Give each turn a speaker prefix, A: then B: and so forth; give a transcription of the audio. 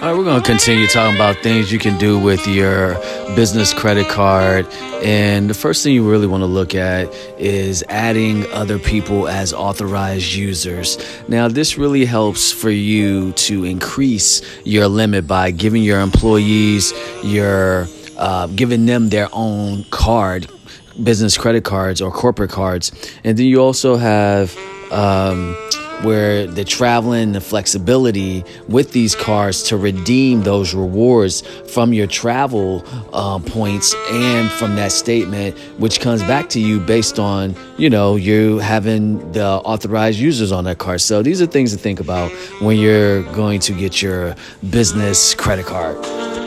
A: going to continue talking about things you can do with your business credit card. And the first thing you really want to look at is adding other people as authorized users. Now, this really helps for you to increase your limit by giving your employees your uh, giving them their own card, business credit cards or corporate cards. And then you also have um, where the traveling, the flexibility with these cards to redeem those rewards from your travel uh, points and from that statement, which comes back to you based on, you know, you having the authorized users on that card. So these are things to think about when you're going to get your business credit card.